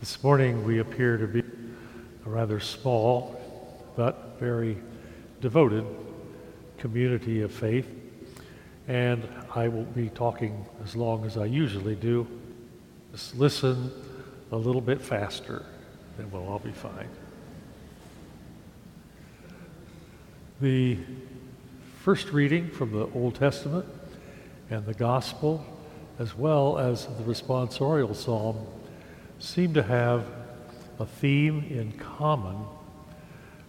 This morning we appear to be a rather small but very devoted community of faith, and I will be talking as long as I usually do. Just listen a little bit faster, then we'll all be fine. The first reading from the Old Testament and the Gospel, as well as the responsorial psalm, seem to have a theme in common,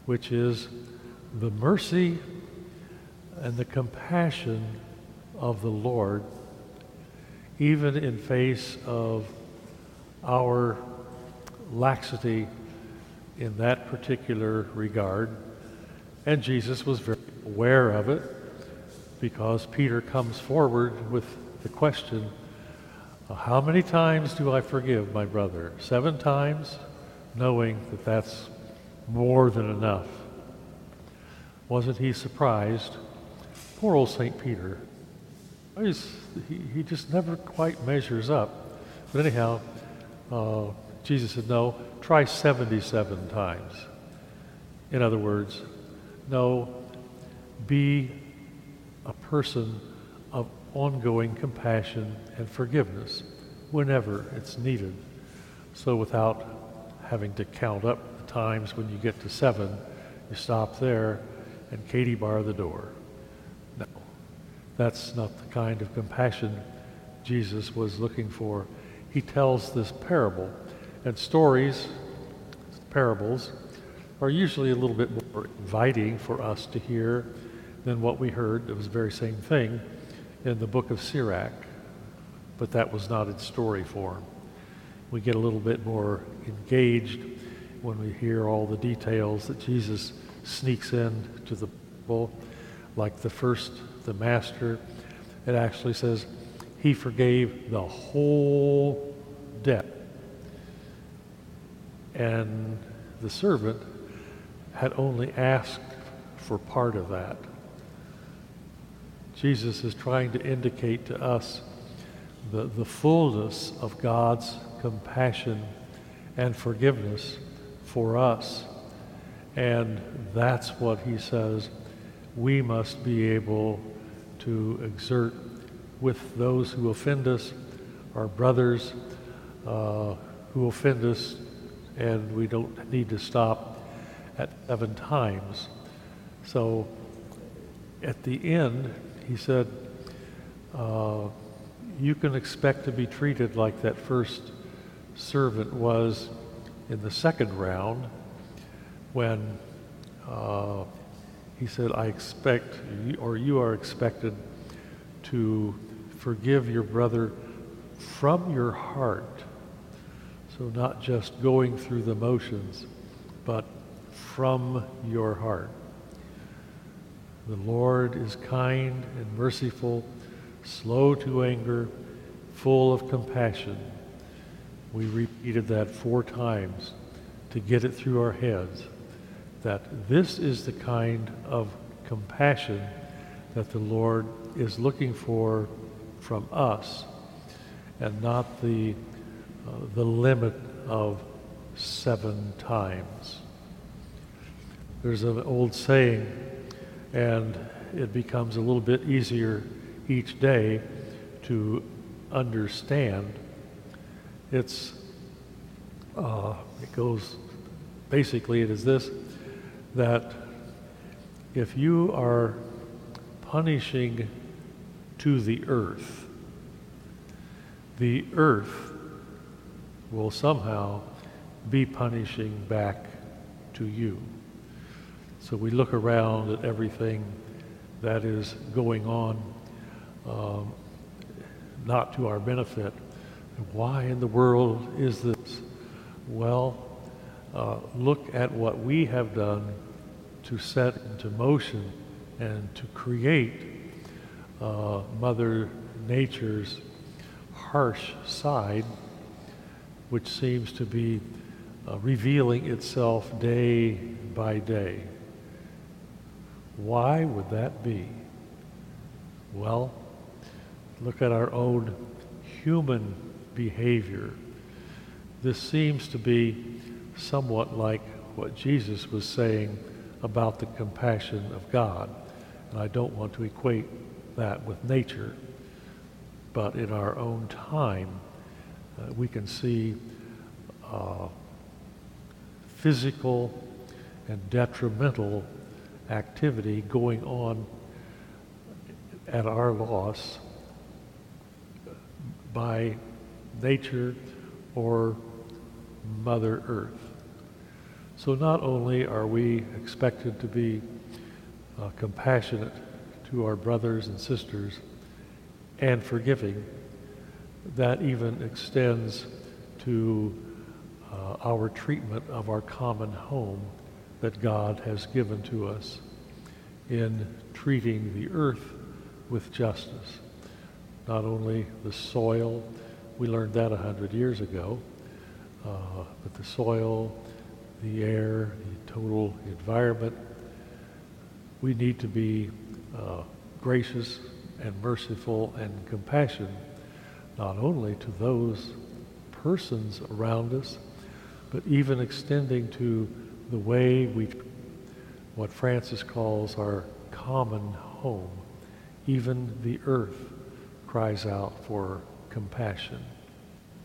which is the mercy and the compassion of the Lord, even in face of our laxity in that particular regard. And Jesus was very aware of it because Peter comes forward with the question, how many times do I forgive my brother? Seven times? Knowing that that's more than enough. Wasn't he surprised? Poor old St. Peter. He, he just never quite measures up. But anyhow, uh, Jesus said, no, try 77 times. In other words, no, be a person of ongoing compassion and forgiveness whenever it's needed. So without having to count up the times when you get to seven, you stop there and Katie bar the door. No, that's not the kind of compassion Jesus was looking for. He tells this parable, and stories, parables, are usually a little bit more inviting for us to hear than what we heard. It was the very same thing in the book of Sirach, but that was not in story form. We get a little bit more engaged when we hear all the details that Jesus sneaks in to the people, like the first, the master. It actually says he forgave the whole debt. And the servant had only asked for part of that. Jesus is trying to indicate to us the, the fullness of God's compassion and forgiveness for us. And that's what he says we must be able to exert with those who offend us, our brothers uh, who offend us, and we don't need to stop at seven times. So at the end, he said, uh, You can expect to be treated like that first servant was in the second round when uh, he said, I expect, or you are expected to forgive your brother from your heart. So, not just going through the motions, but from your heart. The Lord is kind and merciful, slow to anger, full of compassion. We repeated that four times to get it through our heads that this is the kind of compassion that the Lord is looking for from us and not the, uh, the limit of seven times. There's an old saying and it becomes a little bit easier each day to understand. It's uh, it goes basically it is this that if you are punishing to the earth, the earth will somehow be punishing back to you. So we look around at everything that is going on, um, not to our benefit. Why in the world is this? Well, uh, look at what we have done to set into motion and to create uh, Mother Nature's harsh side, which seems to be uh, revealing itself day by day. Why would that be? Well, look at our own human behavior. this seems to be somewhat like what Jesus was saying about the compassion of God. And I don't want to equate that with nature, but in our own time, uh, we can see uh, physical and detrimental activity going on at our loss by nature or Mother Earth. So not only are we expected to be uh, compassionate to our brothers and sisters and forgiving, that even extends to uh, our treatment of our common home that God has given to us in treating the earth with justice. Not only the soil, we learned that a hundred years ago, uh, but the soil, the air, the total environment. We need to be uh, gracious and merciful and compassionate, not only to those persons around us, but even extending to the way we, what Francis calls our common home. Even the earth cries out for compassion.